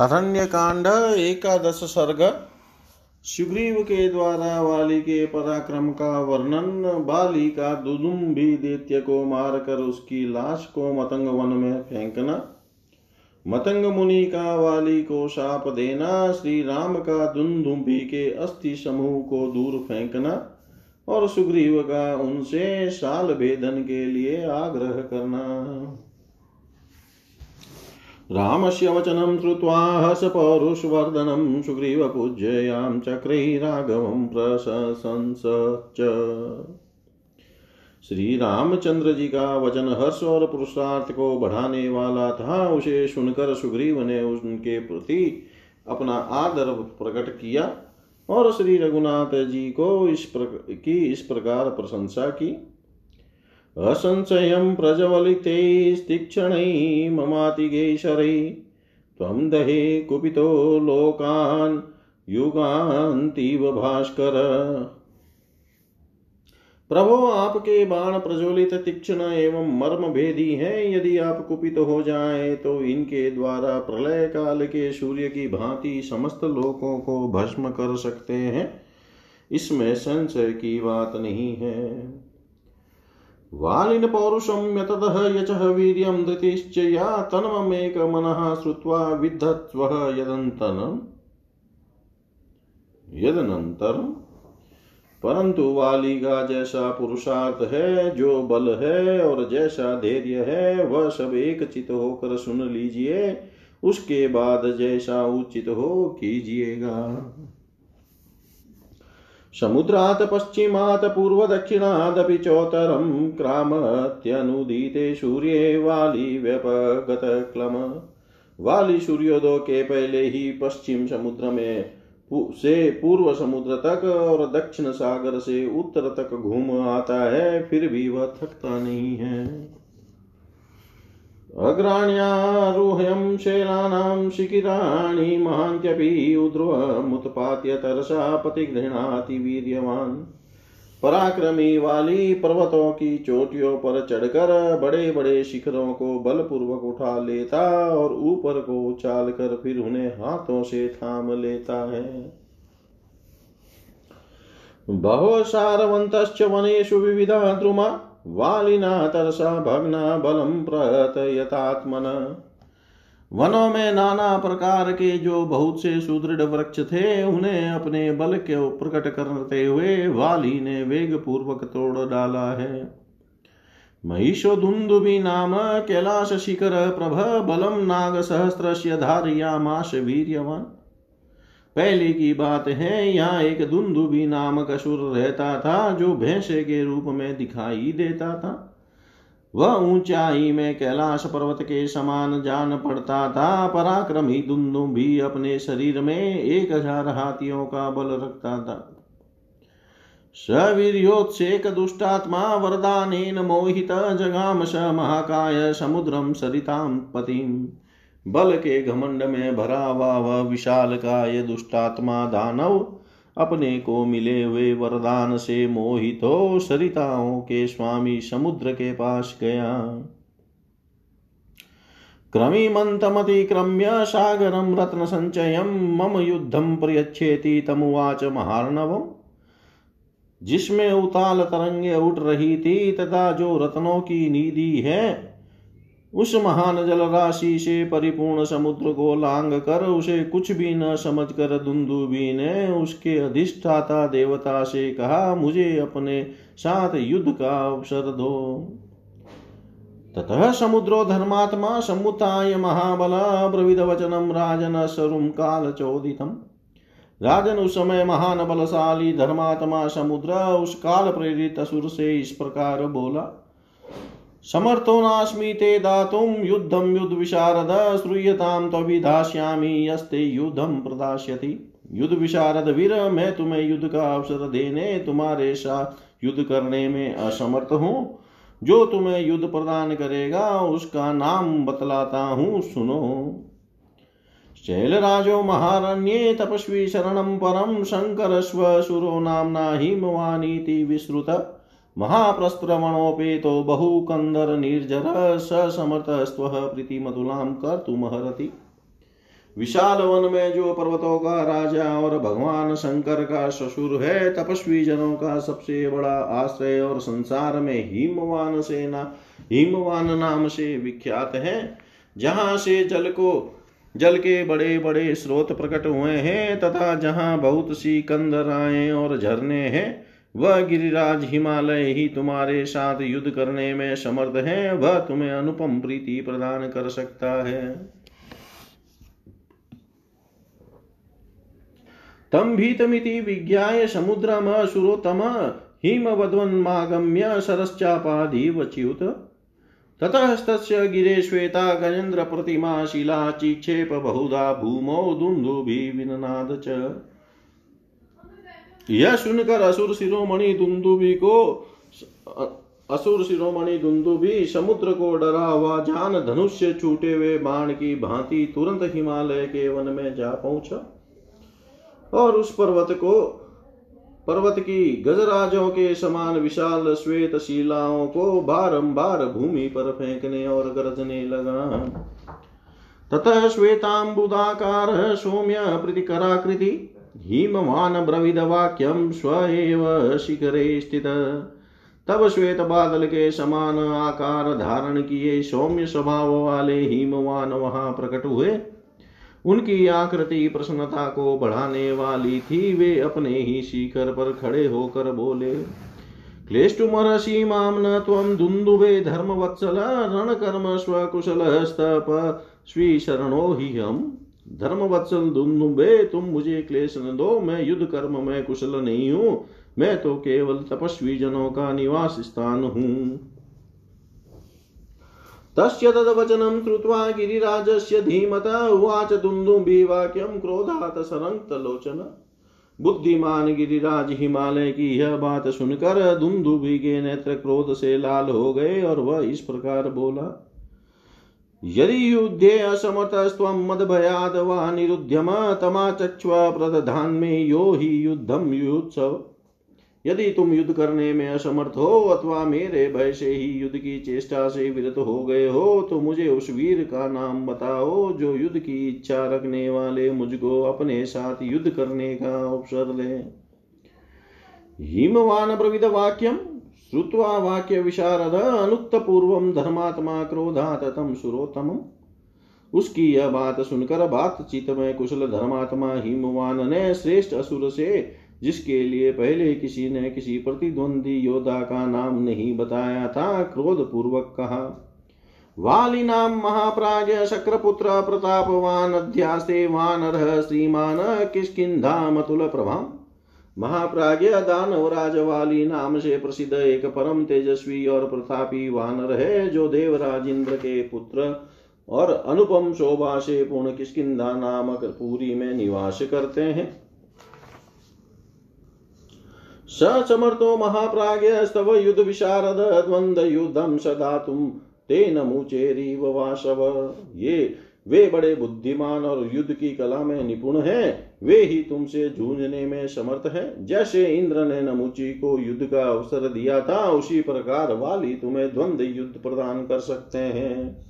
अरण्य कांड एकादश सर्ग सुग्रीव के द्वारा वाली के पराक्रम का वर्णन बाली का दुदुम्बी दैत्य को मारकर उसकी लाश को मतंग वन में फेंकना मतंग मुनि का वाली को शाप देना श्री राम का दुंदुम्बी के अस्थि समूह को दूर फेंकना, और सुग्रीव का उनसे साल भेदन के लिए आग्रह करना। रामस्य वचनं श्रुत्वा हसपौरुषवर्धनं सुग्रीवपूज्ययां चक्रै प्रशंस च। श्री रामचंद्र जी का वचन हर्ष और पुरुषार्थ को बढ़ाने वाला था। उसे सुनकर सुग्रीव ने उनके प्रति अपना आदर प्रकट किया और श्री रघुनाथ जी को इस प्रक, की इस प्रकार प्रशंसा की। असंशयं प्रज्वलितैस्तीक्ष्णै ममातिगैशरै। त्वं दहे कुपितो लोकान् युगान्तीव भास्कर। प्रभो, आपके बाण प्रज्वलित, तीक्ष्ण एवं मर्म भेदी है। यदि आप कुपित हो जाए तो इनके द्वारा प्रलय काल के सूर्य की भांति समस्त लोकों को भस्म कर सकते हैं। इसमें संशय की बात नहीं है। वालिन पौरुषं यततः यचः वीर्यं धृतिश्च या तन्ममेकमनः श्रुत्वा विद्धत्वः यदन्तरम् यदनन्तरम् परंतु वाली का जैसा पुरुषार्थ है, जो बल है और जैसा धैर्य है, वह सब एक चित होकर सुन लीजिए, उसके बाद जैसा उचित हो कीजिएगा। समुद्रात् पश्चिमात् पूर्वदक्षिणादपि चोत्तरं क्रामत्यनुदीते सूर्ये वाली व्यपगतक्लम वाली सूर्योदय के पहले ही पश्चिम समुद्र में से पूर्व समुद्र तक और दक्षिण सागर से उत्तर तक घूम आता है, फिर भी वह थकता नहीं है। अग्राण्यारोह्यं शैलानां शिखिराणि महान्त्यपि उद्ध्रुवमुत्पात्य तरसा पतिगृह्णाति वीर्यवान् पराक्रमी वाली पर्वतों की चोटियों पर चढ़कर बड़े बड़े शिखरों को बलपूर्वक उठा लेता और ऊपर को उछाल कर फिर उन्हें हाथों से थाम लेता है। बहुसारवन्तश्च वनेषु विविधा द्रुमा वालिना तरसा भग्ना बलम प्रतयतात्मन वनों में नाना प्रकार के जो बहुत से सुदृढ़ वृक्ष थे, उन्हें अपने बल के प्रकट करते हुए वाली ने वेग पूर्वक तोड़ डाला है। महिषो महिषोधुन्दुभि नाम कैलाश शिखर प्रभ बलम नाग सहस्त्र धारयामाश वीर्यवान। पहले की बात है, यहाँ एक दुंदुबी नामक असुर रहता था, जो भैंसे के रूप में दिखाई देता था। वह ऊंचाई में कैलाश पर्वत के समान जान पड़ता था, पराक्रमी दुंदुबी अपने शरीर में एक हज़ार हाथियों का बल रखता था। सवीर्योत्सेक दुष्टात्मा वरदान मोहित जगाम स महाकाय समुद्रम सरिताम पतिम बल के घमंड में भरा हुआ वह विशाल का ये दुष्टात्मा दानव अपने को मिले हुए वरदान से मोहित हो सरिताओं के स्वामी समुद्र के पास गया। क्रमीमन्तमतिक्रम्य सागरं रत्नसञ्चयं मम युद्धं प्रयच्छेति तमुवाच महार्णवम् जिसमें उताल तरंगे उठ रही थी, तथा जो रत्नों की निधि है उस महान जल राशि से परिपूर्ण समुद्र को लांग कर उसे कुछ भी न समझ कर दुंदुबी ने उसके अधिष्ठाता देवता से कहा, मुझे अपने साथ युद्ध का अवसर दो। ततः समुद्रो धर्मात्मा समुताय महाबल ब्रविद वचनम राजन सरुम काल चोदितम। राजन उस समय महान बलशाली धर्मात्मा समुद्र उस काल प्रेरित असुर से इस प्रकार बोला समर्थो नास्मि ते दातुं युद्धं युद्धविशारद श्रूयतां त्वभिधास्यामि यस्ते युद्धं प्रदास्यति। युद्ध विशारद वीर, मैं तुम्हें युद्ध का अवसर देने, तुम्हारे साथ युद्ध करने में असमर्थ हूँ। जो तुम्हें युद्ध प्रदान करेगा, उसका नाम बतलाता हूँ, सुनो। शैलराजो महारण्ये, तपस्वी शरण परम शरणं परं शङ्करस्वसुरो नाम्ना हिमवानीति विश्रुत महाप्रस्त्रवणोपेतो बहुकन्दर निर्जर स समर्थ समर्थस्त्वः प्रीतिमधुलां कर्तुमहरति विशाल वन में जो पर्वतों का राजा और भगवान शंकर का ससुर है तपस्वी जनों का सबसे बड़ा आश्रय और संसार में हिमवान से ना हिमवान नाम से विख्यात है। जहाँ से जल को, जल के बड़े बड़े स्रोत प्रकट हुए हैं, तथा जहाँ बहुत सी कंदराएँ और झरने हैं वह गिरिराज हिमालय ही तुम्हारे साथ युद्ध करने में समर्थ है, वह तुम्हें अनुपम प्रीति प्रदान कर सकता है। तम भीतमिति विज्ञाय समुद्रम सुरोतम हिमवद्वन्मागम्य सरश्चापाधिवच्युत ततस्तस्य गिरे श्वेता गजेन्द्र प्रतिमा शिला चिक्षेप बहुधा भूमौ दुन्दुभिविननाद च। यह सुनकर असुर शिरोमणि दुंदुबी को, असुर शिरोमणि दुंदुबी समुद्र को डरा हुआ जान धनुष्य छूटे हुए बाण की भांति तुरंत हिमालय के वन में जा पहुँचा। और उस पर्वत को, पर्वत की गजराजों के समान विशाल श्वेत शिलाओं को बारंबार भूमि पर फेंकने और गरजने लगा। ततः श्वेतांबुदाकार सौम्य प्रतिकराकृति हिमवान ब्रविद वाक्यम स्व एव शिखरे स्थित। तब श्वेत बादल के समान आकार धारण किए सौम्य स्वभाव वाले हिमवान वहाँ प्रकट हुए। उनकी आकृति प्रसन्नता को बढ़ाने वाली थी, वे अपने ही शिखर पर खड़े होकर बोले क्लेष्टुमर्षि माम न धर्मवत्सल, रणकर्म स्वकुशल स्तप स्वीशरणो हि हम धर्मवत्सल दुन्दुबे तुम मुझे क्लेश न दो, मैं युद्ध कर्म में कुशल नहीं हूँ, मैं तो केवल तपस्वी जनों का निवास स्थान हूँ। तस्य तद्वचनं श्रुत्वा गिरिराजस्य धीमत उवाच दुन्दुभिवाक्यं क्रोधात् सरङ्क्तलोचन बुद्धिमान गिरिराज हिमालय की यह बात सुनकर दुन्दुभि के नेत्र क्रोध से लाल हो गए और वह इस प्रकार बोला यदि युद्धे असमतस्त्वं मदभयाद वा निरुध्यम तमाचक्ष्व प्रदधान में यो हि युद्धम युत्सव यदि तुम युद्ध करने में असमर्थ हो, अथवा मेरे भय से ही युद्ध की चेष्टा से विरत हो गए हो तो मुझे उस वीर का नाम बताओ, जो युद्ध की इच्छा रखने वाले मुझको अपने साथ युद्ध करने का अवसर ले हिमवान प्रविद वाक्यम श्रुत्वा वाक्य विशारद अनुक्त पूर्व धर्मात्मा क्रोधात तम उसकी यह बात सुनकर बातचीत में कुशल धर्मात्मा हिमवान ने श्रेष्ठ असुर से, जिसके लिए पहले किसी ने किसी प्रतिद्वंदी योद्धा का नाम नहीं बताया था क्रोध पूर्वक कहा, वाली नाम महाप्राज शक्रपुत्र प्रतापवान अध्यास्ते वानर, श्रीमान किसकिधा मतुल प्रभा। महाप्राज्य दानवराज वाली नाम से प्रसिद्ध एक परम तेजस्वी और प्रतापी वानर है, जो देवराज इंद्र के पुत्र और अनुपम शोभा से पूर्ण किसकिधा नामक पूरी में निवास करते हैं। स समर्थो महाप्राज्ञस्तव युद्ध विशारद द्वंद युद्धम सदा तुम तेन मुचेरीव वाशव ये वे बड़े बुद्धिमान और युद्ध की कला में निपुण हैं। वे ही तुमसे जूझने में समर्थ हैं। जैसे इंद्र ने नमुची को युद्ध का अवसर दिया था, उसी प्रकार वाली तुम्हें द्वंद युद्ध प्रदान कर सकते हैं।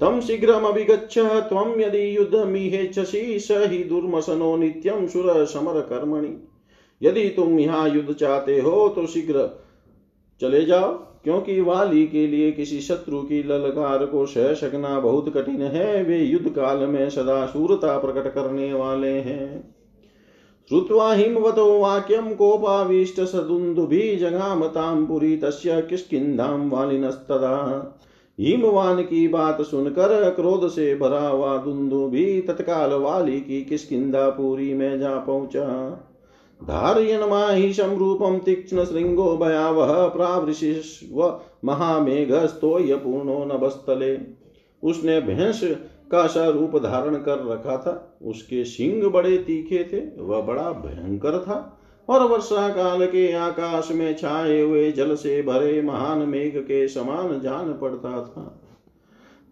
तम शीघ्रमभिगच्छ त्वं यदि युद्ध युद्धमिहेच्छसि स हि दुर्मसनो नित्यं सुर समर कर्मणि। यदि तुम यहाँ युद्ध चाहते हो तो शीघ्र चले जाओ। क्योंकि वाली के लिए किसी शत्रु की ललकार को सह सकना बहुत कठिन है, वे युद्ध काल में सदा शूरता प्रकट करने वाले हैं। श्रुत्वा हिमवतो वाक्यम कोपाविष्ट सदुन्दुभि जगामताम पुरी तस्य किष्किन्धाम वालिनस्तदा। हिमवान की बात सुनकर क्रोध से भरा हुआ दुंदु भी तत्काल वाली की किष्किन्धापुरी में जा पहुँचा। धारयन्माहिषं रूपं तीक्ष्णशृङ्गो भयावह प्रावृशिष्व पूर्णो नभस्थले। उसने भैंस का सा रूप धारण कर रखा था। उसके सिंग बड़े तीखे थे, वह बड़ा भयंकर था। और वर्षा काल के आकाश में छाए हुए जल से भरे महान मेघ के समान जान पड़ता था।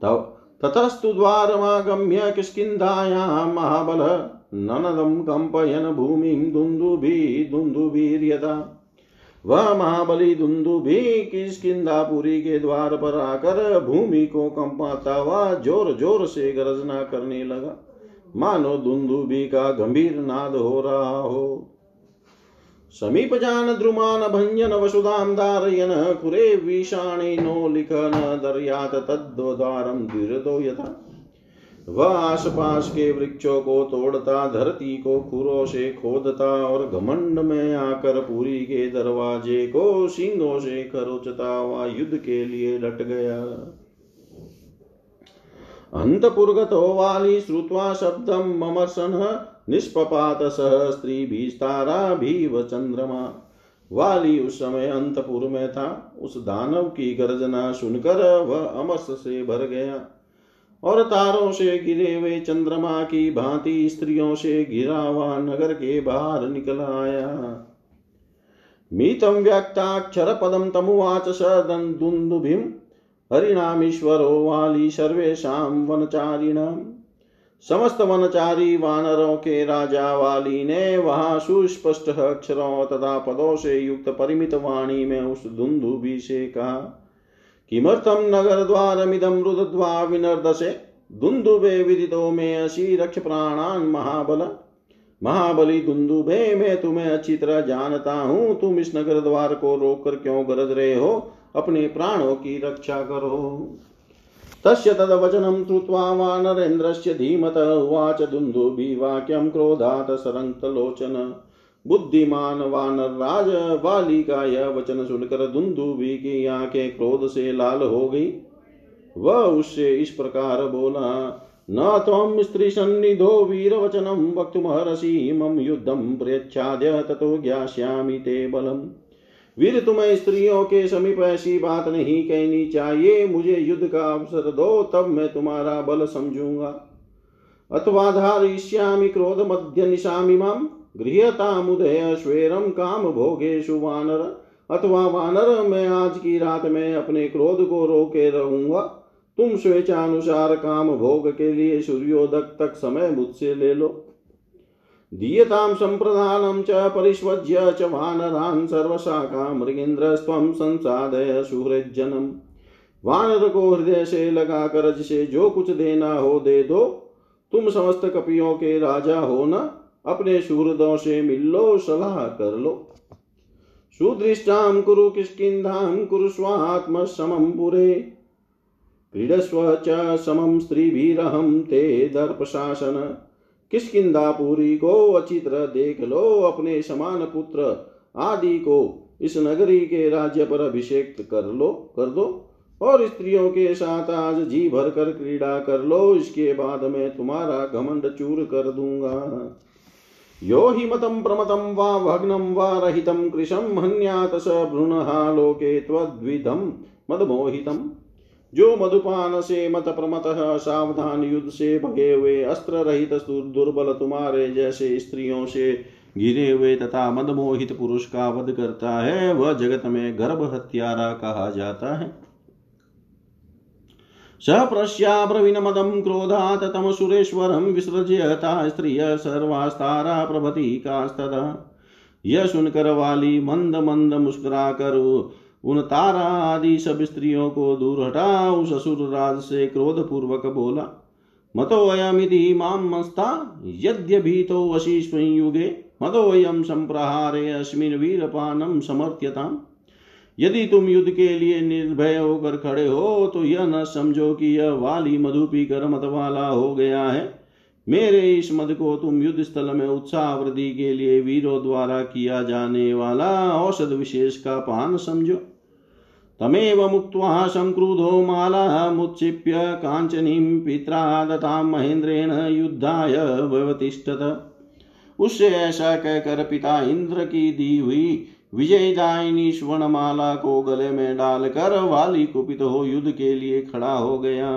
तब ततस्तु द्वारमागम्य किष्किन्धायां महाबल ननदं कम्पयन भूमिं दुन्दुभि दुन्दुभिर्यदा वह महाबली दुन्दुभि किसकिदापुरी के द्वार पर आकर भूमि को कंपाता हुआ ज़ोर ज़ोर से गरजना करने लगा। मानो दुंदुबी का गंभीर नाद हो रहा हो। समीप जान द्रुमान भंजन वसुधाम धारयन कुरे विषाणी नो लिखन दर्यात तद्वारम दीर्दो यथा। वह आसपास के वृक्षों को तोड़ता, धरती को खुरों से खोदता और घमंड में आकर पूरी के दरवाजे को सिंगों से खरोचता हुआ युद्ध के लिए डट गया। अन्तपुर्गतो वाली श्रुत्वा शब्दं ममर्शन निष्पपात सह स्त्रीभिस्ताराभिव चंद्रमा वाली उस समय अंतपुर में था, उस दानव की गर्जना सुनकर वह अमर्ष से भर गया। और तारों से गिरे हुए चंद्रमा की भांति स्त्रियों से घिरा हुआ नगर के बाहर निकल आया। मीतम व्यक्ताक्षर पदम तमुवाच सदुन्दुभिम हरिणामीश्वरो वाली सर्वेशा वनचारिणाम समस्त वनचारी वानरों के राजा वाली ने वहाँ सुस्पष्ट अक्षरों तथा पदों से युक्त परिमित वाणी में उस दुंदुभी से कहा किमर्थम नगर द्वारमिदम रुद्वा विनर्दसे दुन्दुभे विदितो में असी रक्ष प्राणान महाबल। महाबली दुन्दुभे मैं तुम्हें अच्छी तरह जानता हूँ। तुम इस नगर द्वार को रोक कर क्यों गरज रहे हो? अपने प्राणों की रक्षा करो। तस्य तदवचनं श्रुत्वा वानरेन्द्रस्य धीमत उवाच दुन्दुभिवाक्यं क्रोधात् सरन्तलोचन बुद्धिमान वानर राज वाली का यह वचन सुनकर दुंदुबी की आँखें क्रोध से लाल हो गई। वह उससे इस प्रकार बोला, न त्वं स्त्रीसन्निधो वीरवचनं वक्तुमर्हसि मम युद्धं प्रयच्छाद्य ततो ज्ञास्यामि ते बलम्। वीर तुम्हें स्त्रियों के समीप ऐसी बात नहीं कहनी चाहिए, मुझे युद्ध का अवसर दो, तब मैं तुम्हारा बल समझूँगा। अथवा धारिष्यामि क्रोध मध्य निशामि माम। गृहतामुदय श्वेरम काम भोगेशु वानर। अथवा वानर, मैं आज की रात में अपने क्रोध को रोके रहूँगा। तुम स्वेच्छानुसार काम भोग के लिए सूर्योदक तक समय मुझसे ले लो। दीयतां सम्प्रदानं च परिष्वज्य च वानरान् सर्वशाखा मृगेन्द्रस्त्वं संसादय सुहृज्जनम्। वानर को हृदय से लगाकर जिसे जो कुछ देना हो दे दो। तुम समस्त कपियों के राजा हो न। अपने शूरदों से मिल लो सलाह कर लो। सुदृष्टां कुरु किष्किन्धां कुरुष्वात्मशमं पुरे। क्रीडस्व च समं स्त्रीभिरहं ते दर्प दर्पशासन किसकिदापुरी को तरह देख लो, अपने समान पुत्र आदि को इस नगरी के राज्य पर अभिषेक कर लो, कर दो। और स्त्रियों के साथ आज जी भर कर क्रीड़ा कर लो, इसके बाद मैं तुम्हारा घमंड चूर कर दूँगा। यो हि मतं प्रमतं वा भग्नं वा रहितं कृशं हन्यात स लोके त्वद्विधं मदमोहितम्। जो मधुपान से मत प्रमत सावधान युद्ध से भगे हुए अस्त्र रहित दुर्बल तुम्हारे जैसे स्त्रियों से घिरे हुए तथा मदमोहित पुरुष का वध करता है, वह जगत में गर्भ हत्यारा कहा जाता है। स प्रश्याब्रवीणमदं क्रोधात् तमसुरेश्वरं विसृज्यता स्त्रिय सर्वास्तारा प्रभति कास्तदा। यह सुनकर वाली मंद मंद मुस्कुरा कर उन तारा आदि सब स्त्रियों को दूर हटा उस असुर राज से क्रोध पूर्वक बोला मतोऽयमिति माँ मस्ता यद्यभीतो वशी संयुगे मतोऽयं संप्रहारे अस्मिन् वीरपानं समर्थ्यताम् यदि तुम युद्ध के लिए निर्भय होकर खड़े हो तो यह न समझो कि यह वाली मधु पीकर मत वाला हो गया है। मेरे इस मद को तुम युद्ध स्थल में उत्साह वृद्धि के लिए वीरों द्वारा किया जाने वाला औषध विशेष का पान समझो। तमेव मुक्त्वा संक्रुधो मुच्चिप्य कांचनीं पित्रा दतां महेंद्रेण युद्धाय व्यवतिष्ठत उससे ऐसा कहकर पिता इंद्र की दी हुई विजयदायिनी स्वर्णमाला को गले में डालकर वाली कुपित हो युद्ध के लिए खड़ा हो गया।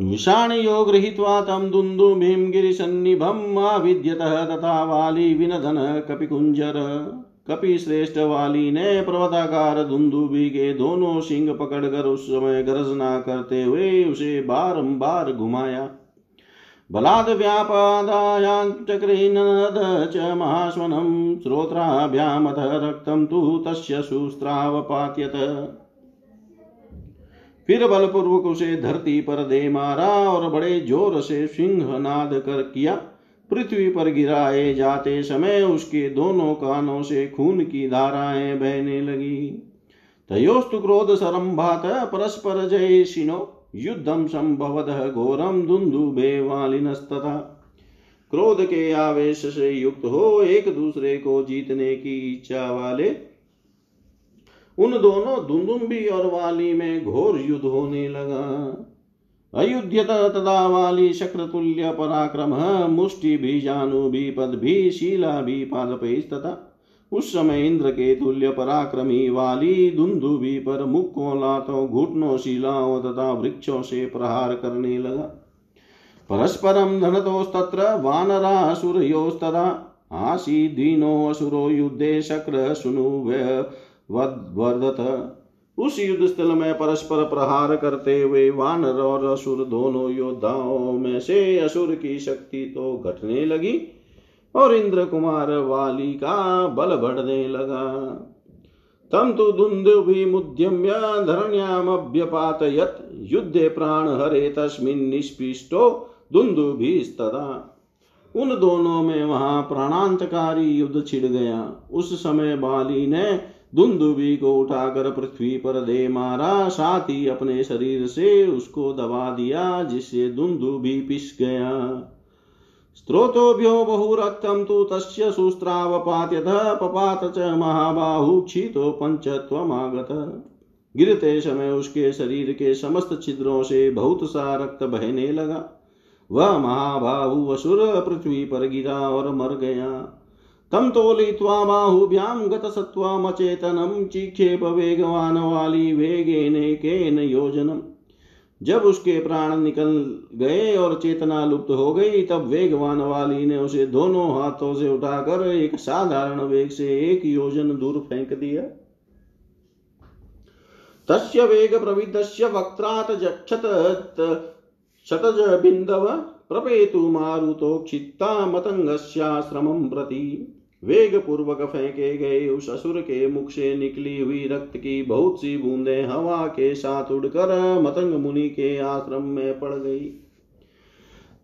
विषाण विषाणयो गृहीत्वा तं दुन्दुभिं गिरिसन्निभम् आविद्यतः तथा वाली विनधन कपि श्रेष्ठ वाली ने पर्वताकार धुंधुबी के दोनों सिंह पकड़कर उस समय गर्जना करते हुए उसे बारंबार घुमाया। बलाद व्यापादायाञ्चक्रीनद च महाश्वनं श्रोत्राभ्यामथ रक्तं तु तस्य फिर बलपूर्वक उसे धरती पर दे मारा और बड़े ज़ोर से सिंह नाद कर किया। पृथ्वी पर गिराए जाते समय उसके दोनों कानों से खून की धाराएँ बहने लगी। तयोस्तु क्रोध सरम्भात परस्पर जय शिनो। युद्धम संभवत घोरम दुंदुभे वालिनस्तथा क्रोध के आवेश से युक्त हो एक दूसरे को जीतने की इच्छा वाले। उन दोनों दुंदुम्बी और वाली में घोर युद्ध होने लगा। अयुध्यत तदा वाली शक्र तुल्य पराक्रम, मुष्टि भी, जानु भी, पद भी, शीला भी पादपे तथा उस समय इंद्र के तुल्य पराक्रमी वाली दुंदुबी पर मुक्कों, लातों, घुटनों, शिलाओं तथा वृक्षों से प्रहार करने लगा। परस्परम धनतोस्तत्र आसीदीनो असुरो युद्धे शक्र सुनु वर्धत उस युद्ध स्थल में परस्पर प्रहार करते हुए वानर और असुर दोनों योद्धाओं में से असुर की शक्ति तो घटने लगी। और इंद्र कुमार वाली का बल बढ़ने लगा। तम तो दुन्दुभिमुद्यम्य धरण्यामभ्यपातयत्, युद्धे प्राण हरे तस्मिन् निष्पिष्टो दुन्दुभिस्तदा। उन दोनों में वहाँ प्राणांतकारी युद्ध छिड़ गया। उस समय बाली ने दुंदुबी को उठाकर पृथ्वी पर दे मारा, साथ ही अपने शरीर से उसको दबा दिया, जिससे दुंदुबी पिस गया। स्त्रोतोभ्यो बहुरक्तं तु तस्य सुस्त्रावपात्यतः पपात च महाबाहु क्षितो पंचत्वमागत गिरते समय उसके शरीर के समस्त छिद्रों से बहुत सा रक्त बहने लगा। वह महाबाहु असुर पृथ्वी पर गिरा और मर गया। तम तोलित्वा बाहुभ्यां गतसत्त्वमचेतनं चिक्षेप वेगवान वाली वेगेनेकेन योजनम। जब उसके प्राण निकल गए और चेतना लुप्त हो गई, तब वेगवान वाली ने उसे दोनों हाथों से उठाकर एक साधारण वेग से एक योजन दूर फेंक दिया। तस्य वेग प्रविदस्य वक्त्रात जक्षत शतज बिंदव प्रपेतु मारुतो क्षित्ता मतंगस्याश्रमं प्रति। वेग पूर्वक फेंके गए उस असुर के मुख से निकली हुई रक्त की बहुत सी बूंदे हवा के साथ उड़कर मतंग मुनि के आश्रम में पड़ गई।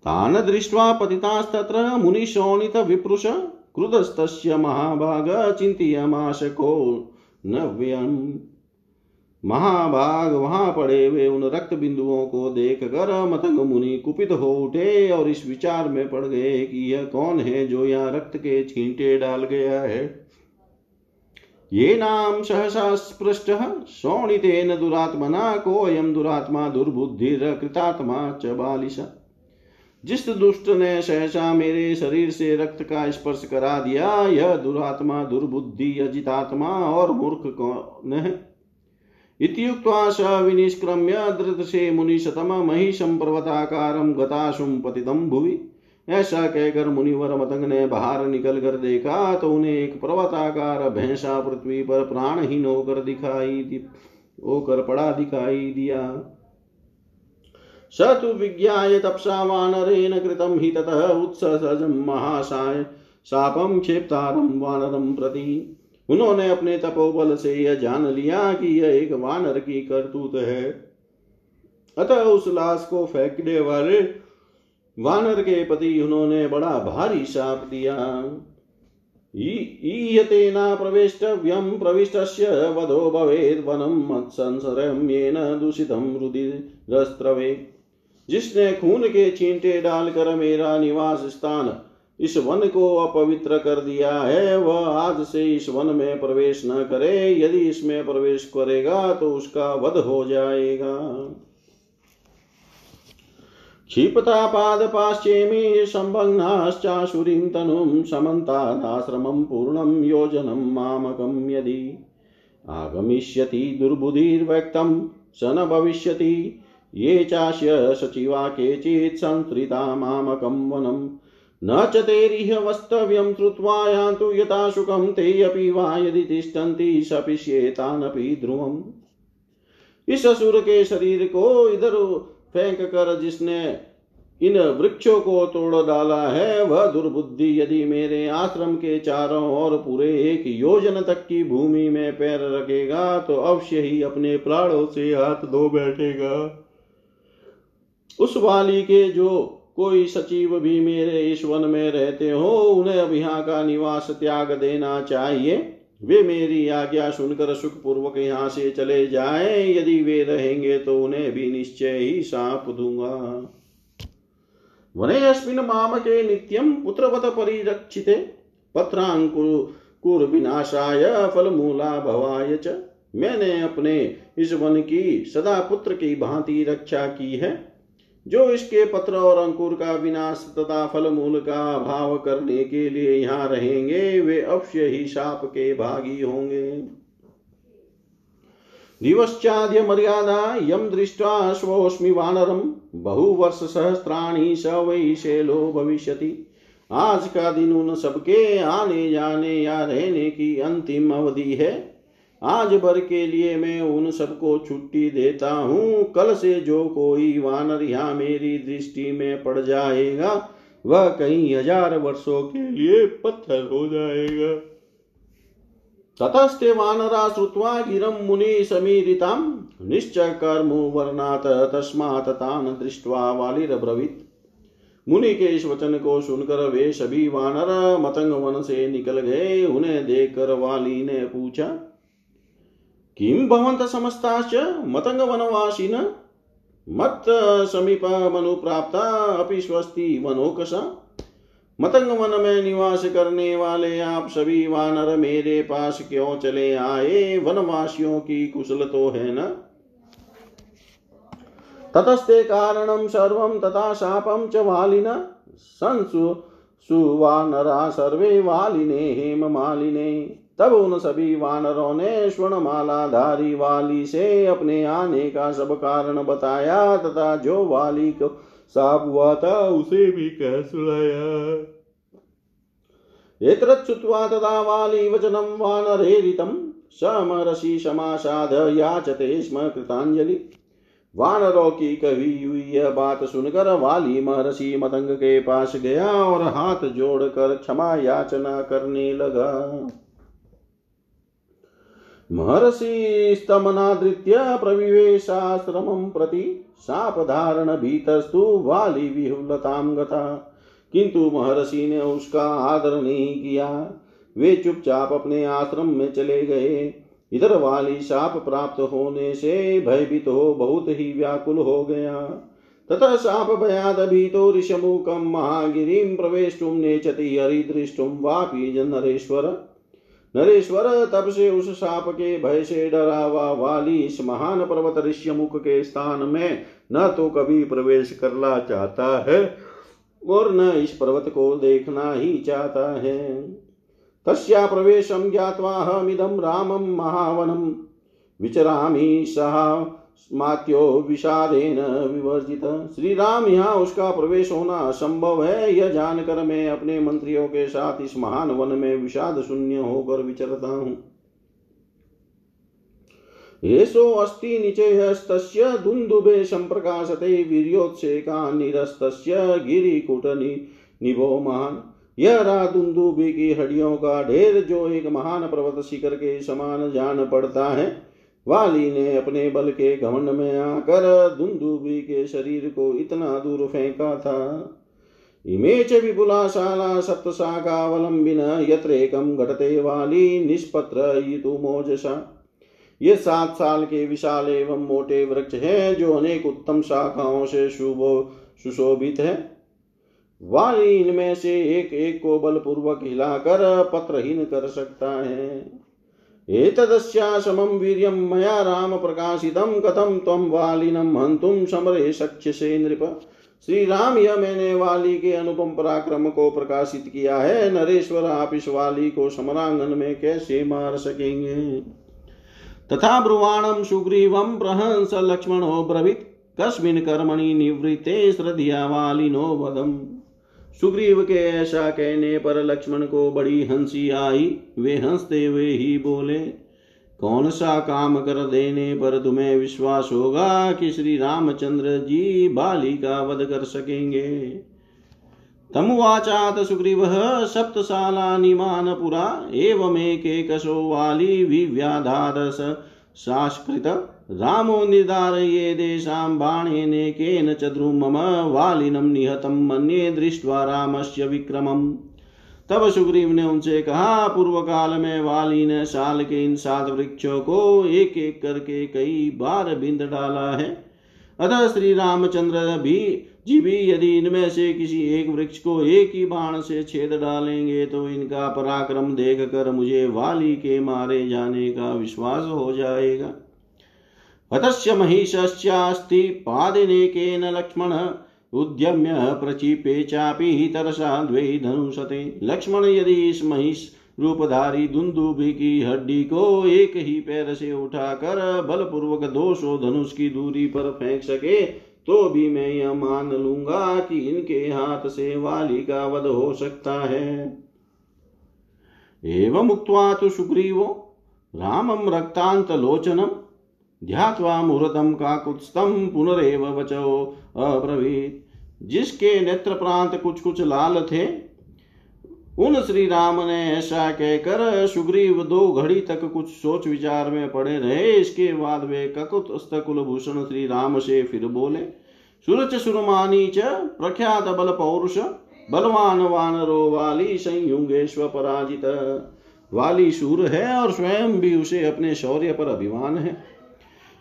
तान दृष्ट्वा पतितास्तत्र मुनिशोणित विप्रुष, क्रुधस्तस्य महाभाग चिंतमाश को नव्यम। महाभाग वहाँ पड़े हुए उन रक्त बिंदुओं को देख कर मतंग मुनि कुपित हो उठे और इस विचार में पड़ गए कि यह कौन है जो यहाँ रक्त के छींटे डाल गया है। ये नाम सहसा स्पृष्ट शोणितेन दुरात्मना को अयम दुरात्मा दुर्बुद्धि कृतात्मा च बालिश। जिस दुष्ट ने सहसा मेरे शरीर से रक्त का स्पर्श करा दिया, यह दुरात्मा दुर्बुद्धि अजितात्मा और मूर्ख कौन है? इत्युक्त्वा स विनिष्क्रम्य दृदृशे मुनिशतम महिषं पर्वताकारं गताशुं पतितं भुवि। ऐसा कहकर मुनिवर मतंग ने बाहर निकल कर देखा तो उन्हें एक पर्वताकार भैंसा पृथ्वी पर प्राणहीन होकर दिखाई होकर पड़ा दिखाई दिया। स तु विज्ञाय तपसा वानरेण कृतं हि ततः उत्ससजं महाशाय शापं क्षेप्तारं वानरं प्रति। उन्होंने अपने तपोबल से यह जान लिया कि यह एक वानर की करतूत है। अतः उस लाश को फेंकने वाले वानर के पति उन्होंने बड़ा भारी साप दिया। ईयतेना प्रवेष्टव्यं, प्रविष्टस्य वधो भवेद् वनं मत्संसरं, येन दूषितं रुधिरस्त्रवे जिसने खून के छींटे डालकर मेरा निवास स्थान इस वन को अपवित्र कर दिया है, वह आज से इस वन में प्रवेश न करे। यदि इसमें प्रवेश करेगा तो उसका वध हो जाएगा। क्षिपता पादपाश्चेमि सम्भग्नाश्चाशुरीं तनुं समन्तादाश्रमं पूर्णं योजनं मामकं यदि आगमिष्यति दुर्बुधिर्व्यक्तं स न भविष्यति। ये चास्य सचिवा केचित् संसृता मामकं वनम् न च तेरिह वस्तव्यं श्रुत्वा यान्तु यथा सुखं ते अपि वा यदि तिष्ठन्ति शपिष्येतानपि ध्रुवम्। इस असुर के शरीर को इधर फेंक कर जिसने इन वृक्षों को तोड़ डाला है, वह दुर्बुद्धि यदि मेरे आश्रम के चारों ओर पूरे एक योजन तक की भूमि में पैर रखेगा तो अवश्य ही अपने प्राणों से हाथ धो बैठेगा। उस वाली के जो कोई सचिव भी मेरे इस वन में रहते हो, उन्हें अब यहाँ का निवास त्याग देना चाहिए। वे मेरी आज्ञा सुनकर सुख पूर्वक यहाँ से चले जाए। यदि वे रहेंगे तो उन्हें भी निश्चय ही साप दूँगा। वने माम के नित्यम पुत्रवत परिरक्षिते, पत्रांकुर विनाशाय फल मूला भवाय च। मैंने अपने इस वन की सदा पुत्र की भांति रक्षा की है। जो इसके पत्र और अंकुर का विनाश तथा फल मूल का भाव करने के लिए यहाँ रहेंगे, वे अवश्य ही शाप के भागी होंगे। दिवश्चाद्य मर्यादा यम दृष्ट्वा स्वोस्मि वानरम बहुवर्ष सहस्त्राणी स वै शेलो भविष्यति। आज का दिन उन सबके आने जाने या रहने की अंतिम अवधि है। आज भर के लिए मैं उन सबको छुट्टी देता हूँ। कल से जो कोई वानर यहाँ मेरी दृष्टि में पड़ जाएगा, वह कई हज़ार वर्षों के लिए पत्थर हो जाएगा। ततस्ते वानरा श्रुत्वा गिरम मुनि समीरिताम निश्चय कर्मो वर्णात तस्मात तान दृष्ट्वा वालिरब्रवीत। मुनि के इस वचन को सुनकर वे सभी वानर मतंग वन से निकल गए। उन्हें देखकर वाली ने पूछा किं भवन्तः समस्ताश्च मतङ्गवनवासिन? मत् समीपमनुप्राप्ता अपि स्वस्ति वनोकसा? मतंग वन में निवास करने वाले आप सभी वानर मेरे पास क्यों चले आए? वनवासियों की कुशल तो है न? ततस्ते कारणम सर्वम तथा शापम च वालिन। संसु सुवानरा सर्वे वालिने हेम मालिने। तब उन सभी वानरों ने स्वर्णमालाधारी वाली से अपने आने का सब कारण बताया तथा जो वाली को साप हुआ था, उसे भी कह सुनाया। एतच्छ्रुत्वा तथा वाली वचनं वानरेरितं। समरसि समासाद याचते स्म कृतांजलि वानरों की कही हुई यह बात सुनकर वाली महर्षि मतंग के पास गया और हाथ जोड़कर क्षमा याचना करने लगा। महर्षि स्तमनादृत्य प्रविवेशाश्रमं प्रति भीतस्तु वाली विहुलतां गता। किंतु महर्षि ने उसका आदर नहीं किया। वे चुपचाप अपने आश्रम में चले गए। इधर वाली साप प्राप्त होने से भयभीत हो बहुत ही व्याकुल हो गया। तथा साप भयाद भीतो ऋषमुखम महागिरीं प्रवेशुम नेचति हरिदृष्टुम वापी नरेश्वर नरेश्वर तब से उस साप के भय से डरा हुआ वाली इस महान पर्वत ऋष्यमुख के स्थान में न तो कभी प्रवेश करना चाहता है और न इस पर्वत को देखना ही चाहता है। तस्या प्रवेशम ज्ञावा हमिदम रामम महावनम विचरामी सह मात्यो विषादेन विवर्जित। श्री राम यहाँ उसका प्रवेश होना असंभव है। यह जानकर मैं अपने मंत्रियों के साथ इस महान वन में विषाद शून्य होकर विचरता हूँ। एषो अस्ति निचेहस्तस्य दुन्दुभे सम्प्रकाशते वीर्योत्सेका निरस्तस्य, गिरिकुटनि निभो महान। यह रा दुन्दुभि की हड्डियों का ढेर जो एक महान पर्वत शिखर के समान जान पड़ता है। वाली ने अपने बल के घमंड में आकर दुंदुबी के शरीर को इतना दूर फेंका था। इमे च विपुलाशाला सप्तशाखावलंबिन यत्रेकम घटते वाली निष्पत्र मोजसा। ये सात साल के विशाल एवं मोटे वृक्ष हैं जो अनेक उत्तम शाखाओं से शुभ सुशोभित है। वाली इनमें से एक एक को बलपूर्वक हिलाकर पत्रहीन कर सकता है। एतदस्याशमं वीर्यं मया राम प्रकाशितं कथं त्वं वालिनं हन्तुं समरे शक्ष्यसे नृप। श्री राम यह मैंने वाली के अनुपम पराक्रम को प्रकाशित किया है। नरेश्वर, आप इस वाली को समरांगन में कैसे मार सकेंगे? तथा ब्रुवाणम सुग्रीवम प्रहंस, लक्ष्मणो, ब्रवीत, कस्मिन कर्मणि निवृत्ते, श्रद्धिया वालिनो वदम। सुग्रीव के ऐसा कहने पर लक्ष्मण को बड़ी हँसी आई। वे हँसते हुए ही बोले, कौन सा काम कर देने पर तुम्हें विश्वास होगा कि श्री रामचंद्र जी बाली का वध कर सकेंगे? तमुवाचात सुग्रीव सुग्रीवः सप्तशालानि मानपुरा एवमेकेकशो वाली विव्याधादश सास्कृत रामो निर्धारये देशां बाणेनेकेन च द्रुमम, वालिनं निहतं मन्ये दृष्ट्वा रामस्य विक्रमम्। तब सुग्रीव ने उनसे कहा पूर्व काल में वाली ने साल के इन सात वृक्षों को एक एक करके कई बार बिंद डाला है। अतः श्री रामचंद्र भी, जी भी यदि इनमें से किसी एक वृक्ष को एक ही बाण से छेद डालेंगे तो इनका पराक्रम देख कर मुझे वाली के मारे जाने का विश्वास हो जाएगा। हतस्य महिषश्चास्ति पादिनेकेन लक्ष्मण उद्यम्य प्रचीपे चापि तरसा द्वे धनुषते। लक्ष्मण यदि इस महिष रूपधारी दुंदुभि की हड्डी को एक ही पैर से उठाकर बलपूर्वक दो सौ धनुष की दूरी पर फेंक सके तो भी मैं यह मान लूँगा कि इनके हाथ से वाली का वध हो सकता है। एवं उक्त्वा तो सुग्रीवो रामम रक्तांत ध्यात्वा मुहूर्तम काकुत्स्थम पुनरेव वचो अब्रवीत। जिसके नेत्र प्रांत कुछ कुछ लाल थे, उन श्री राम ने ऐसा कहकर सुग्रीव दो घड़ी तक कुछ सोच विचार में पड़े रहे। इसके बाद वे ककुत कुलभूषण श्री राम से फिर बोले, सुरच सुरमानी च, प्रख्यात बल पौरुष, बलवान वानरो वाली संयुगेश्व पराजित। वाली सूर है और स्वयं भी उसे अपने शौर्य पर अभिमान है।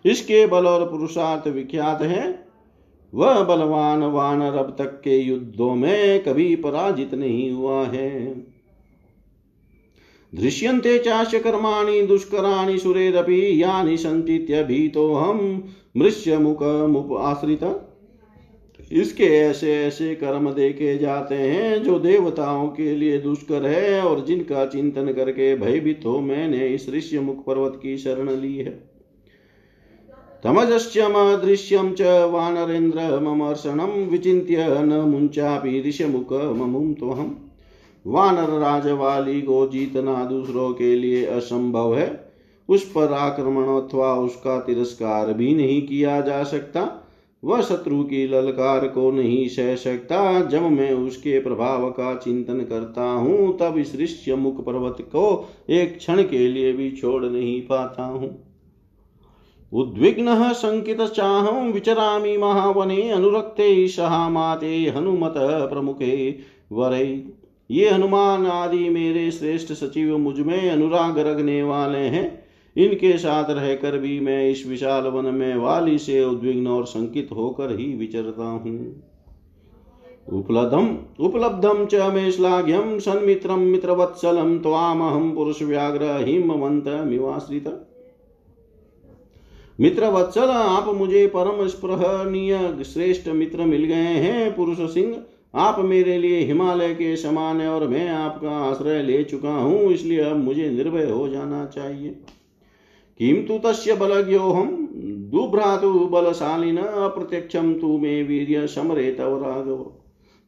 इसके बल और पुरुषार्थ विख्यात है। वह बलवान वानर अब तक के युद्धों में कभी पराजित नहीं हुआ है। दृश्यन्ते चाश्य कर्माणि दुष्कराणि सुरेरपि यानि सञ्चित्यभीतोऽहं मृष्यमुखमुपाश्रित इसके ऐसे ऐसे कर्म देखे जाते हैं जो देवताओं के लिए दुष्कर है और जिनका चिंतन करके भयभीत हो मैंने इस ऋष्य मुख पर्वत की शरण ली है। तमजस्यमदृश्यं च वानरेन्द्र ममर्षणं विचिन्त्य न मुञ्चापि ऋषमुख ममुं तोहम वानर राजवाली को जीतना दूसरों के लिए असंभव है। उस पर आक्रमण अथवा उसका तिरस्कार भी नहीं किया जा सकता। वह शत्रु की ललकार को नहीं सह सकता। जब मैं उसके प्रभाव का चिंतन करता हूँ, तब इस ऋष्य मुख पर्वत को एक क्षण के लिए भी छोड़ नहीं पाता हूँ। उद्विग्न संकित चाहं विचरामि महावने अनुरक्ते सहामाते हनुमत प्रमुखे। वरे, ये हनुमान आदि मेरे श्रेष्ठ सचिव मुझमें अनुराग रखने वाले हैं। इनके साथ रहकर भी मैं इस विशाल वन में वाली से उद्विग्न और संकित होकर ही विचरता हूँ। उपलब्धम उपलब्धम च मे श्लाघ्यम सन्मित्रम मित्रवत्सलम त्वामहम पुरुष व्याघ्र हिमवंत मिवाश्रित। मित्र वत्सल, आप मुझे परम स्पृहनीय श्रेष्ठ मित्र मिल गए हैं, पुरुष सिंह। आप मेरे लिए हिमालय के समान है और मैं आपका आश्रय ले चुका हूँ, इसलिए अब मुझे निर्भय हो जाना चाहिए। किं तु तस्य बलज्ञोऽहं, दुभ्रातु बलशालिन अप्रत्यक्षम तु मे वीर्य समरे तव राघव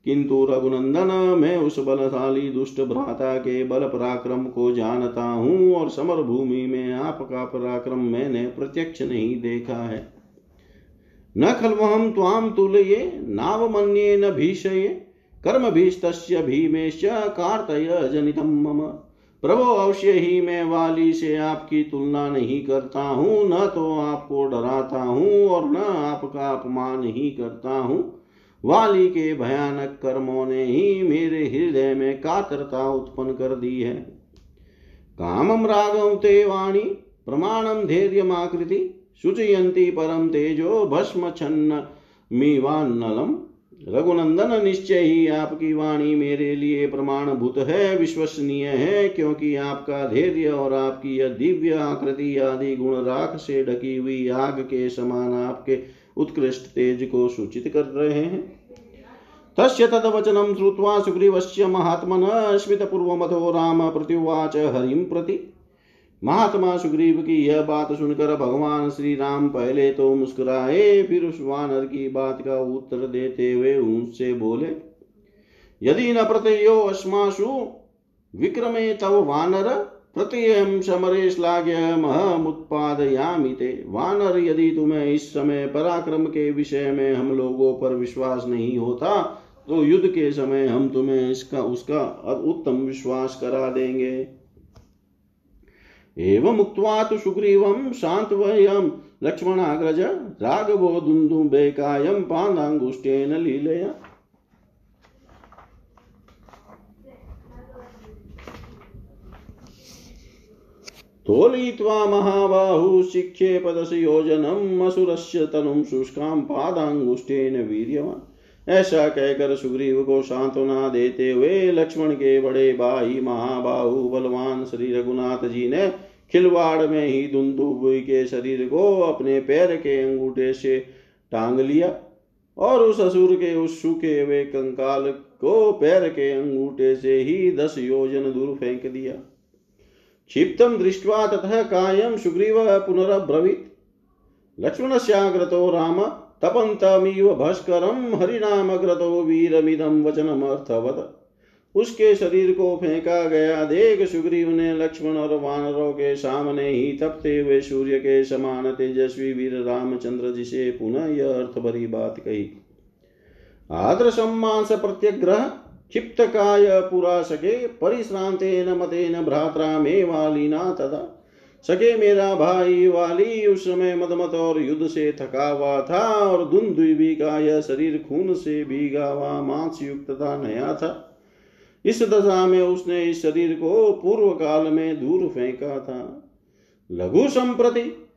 किंतु रघुनंदन, मैं उस बलशाली दुष्ट भ्राता के बल पराक्रम को जानता हूँ और समर भूमि में आपका पराक्रम मैंने प्रत्यक्ष नहीं देखा है। न खल्वहं त्वां तुलये, नावमन्ये न भीषये कर्मभीस्तस्य भीमेश कार्तय जनितं मम। प्रभु, अवश्य ही मैं वाली से आपकी तुलना नहीं करता हूँ, न तो आपको डराता हूँ और न आपका अपमान ही करता हूँ। वाली के भयानक कर्मों ने ही मेरे हृदय में कातरता उत्पन्न कर दी है। कामम रागम ते वाणी प्रमाणम धैर्यमाकृति शुचयंती परम तेजो भस्म छन्न मीवान्नलम रघुनंदन, निश्चय ही आपकी वाणी मेरे लिए प्रमाणभूत है, विश्वसनीय है, क्योंकि आपका धैर्य और आपकी यह दिव्य आकृति आदि गुण राख से ढकी हुई आग के समान आपके उत्कृष्ट तेज को सूचित कर रहे हैं। तस्य तदवचनं श्रुत्वा सुग्रीवस्य महात्मनः स्मितपूर्वमथो राम प्रत्युवाच हरिं प्रति। महात्मा सुग्रीव की यह बात सुनकर भगवान श्री राम पहले तो मुस्कुराए, फिर उस वानर की बात का उत्तर देते हुए उनसे बोले, यदि न प्रत्ययो अस्मासु, विक्रमे तव वानर प्रतिहं समरे श्लाघ्य श्लाघ्यमहमुत्पादयामि ते। वानर, यदि तुम्हें इस समय पराक्रम के विषय में हम लोगों पर विश्वास नहीं होता तो युद्ध के समय हम तुम्हें इसका, उसका उत्तम विश्वास करा देंगे। एवं मुक्त्वा तु सुग्रीवं शान्तवयं लक्ष्मणाग्रज राघवो दुन्दुबेकायं पादाङ्गुष्ठेन लीलया। तोलयित्वा महाबाहु शिक्षेपदश योजनम् असुरस्य तनुं शुष्कां पादाङ्गुष्ठेन वीर्यवान्। ऐसा कहकर सुग्रीव को सांत्वना देते हुए लक्ष्मण के बड़े भाई महाबाहु बलवान श्री रघुनाथ जी ने खिलवाड़ में ही दुंदुबुई के शरीर को अपने पैर के अंगूठे से टांग लिया और उस असुर के, उस सूखे हुए कंकाल को पैर के अंगूठे से ही दस योजन दूर फेंक दिया। क्षिप्तम दृष्टवा ततः कायम सुग्रीव पुनरब्रवीत। लक्ष्मण श्याग्रतो राम, तपन्तमिव भास्करम हरिनामग्रतो वीरमिदं वचनमर्थवत। उसके शरीर को फेंका गया देख सुग्रीव ने लक्ष्मण और वानरों के सामने ही तपते हुए सूर्य के समान तेजस्वी वीर रामचंद्र जी से पुनः यह अर्थ भरी बात कही। आद्र सम्मान से प्रत्यग्रह क्षिप्त काय पुरा सके परिश्रांतेन मतेन भ्रात्रा मे वालिना तदा। सके मेरा भाई वाली, उस समय मदमत और युद्ध से थका हुआ था और धुंधुबी का यह शरीर खून से भीगा हुआ मांस युक्त था नया था। इस दशा में उसने इस शरीर को पूर्व काल में दूर फेंका था। लघु संप्रति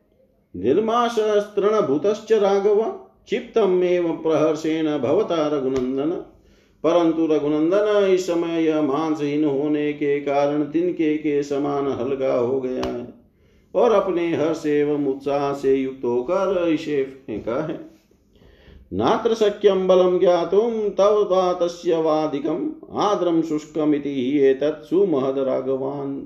निर्माशस्त्रण भूतश्च राघव क्षिप्तम एवं प्रहर्षेण भवता रघुनंदन। परंतु रघुनंदन इस समय यह मांसहीन होने के कारण तिनके के समान हल्का हो गया है और अपने हर्ष एवं उत्साह से युक्त होकर इसे फेंका है। नात्र शक्यं बलं ज्ञातुं, तव वा तस्य वादिकम् आद्रं शुष्कमिति एतत् सुमहद राघवान्,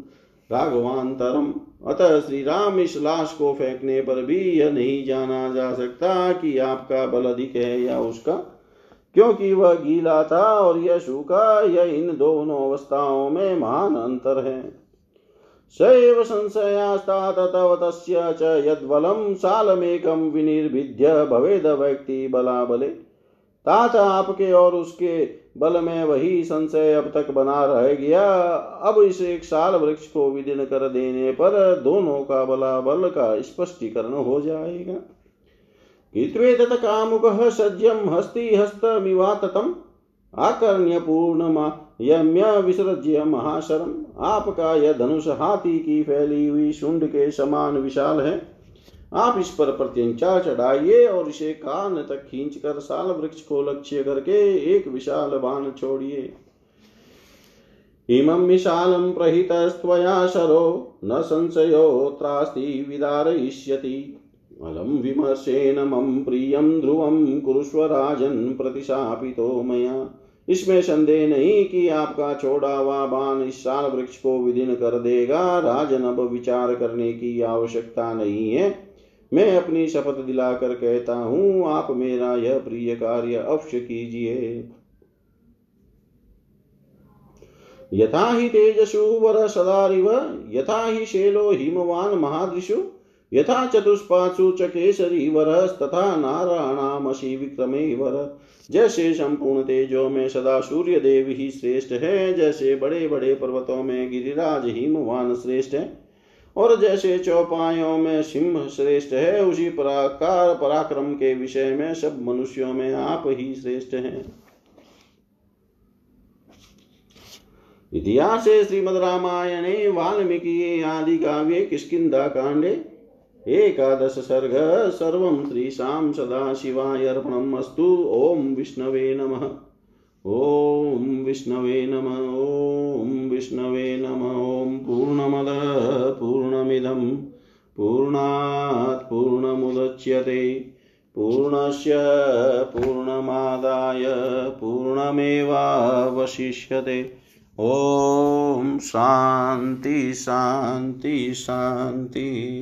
राघवान्तरम्। अतः श्री राम इस लाश को फेंकने पर भी यह नहीं जाना जा सकता कि आपका बल अधिक है या उसका। क्योंकि वह गीला था और यह सूखा, यह इन दोनों अवस्थाओं में महान अंतर है। स एव संशयास्तात् तव तस्य च यद्बलं सालमेकं विनिर्भिद्य भवेद व्यक्ति बलाबले। तात आपके और उसके बल में वही संशय अब तक बना रह गया। अब इस एक साल वृक्ष को विदीर्ण कर देने पर दोनों का बलाबल का स्पष्टीकरण हो जाएगा। कित्वेतत् कामुकः सज्जं हस्ति हस्तमिवाततम् आकर्ण्य पूर्ण यम्य विसर्ज्य महाशरम आपका यह धनुष हाथी की फैली हुई शुंड के समान विशाल है। आप इस पर प्रत्यंचा चढ़ाइए और इसे कान तक खींच कर साल वृक्ष को लक्ष्य करके एक विशाल बाण छोड़िए। इमं विशालं प्रहितस्त्वया शरो, न संशयोऽत्रास्ति विदारयिष्यति। अलं विमर्शेन मम प्रियं ध्रुवं कुरुष्व राजन् प्रतिशापितो मया। इसमें संदेह नहीं कि आपका छोड़ा हुआ बाण इस साल वृक्ष को विदीन कर देगा। राजन अब विचार करने की आवश्यकता नहीं है। मैं अपनी शपथ दिलाकर कहता हूँ, आप मेरा यह प्रिय कार्य अवश्य कीजिए। यथा ही तेजसु वर सदारिव यथा ही शेलो हिमवान महादृशु यथा चतुष्पाशु च केसरी वरस्तथा नाराणामसी विक्रमे वर जैसे संपूर्ण तेजो में सदा सूर्य देव ही श्रेष्ठ है, जैसे बड़े बड़े पर्वतों में गिरिराज हिमवान श्रेष्ठ है, और जैसे चौपायों में सिंह श्रेष्ठ है, उसी प्रकार पराक्रम के विषय में सब मनुष्यों में आप ही श्रेष्ठ हैं। इतिहास श्रीमद रामायणे, वाल्मीकि आदि काव्ये, किष्किंधा कांडे एकादश सर्ग, सर्वं श्रीशां सदाशिवाय अर्पणम् अस्तु। विष्णवे नमः। ॐ विष्णवे नमः। ॐ विष्णवे नमः। ॐ पूर्णमद पूर्णमिदं पूर्णात् पूर्णमुदच्यते। पूर्णस्य पूर्णमादाय पूर्णमेवावशिष्यते। ॐ शान्ति शान्ति शान्ति।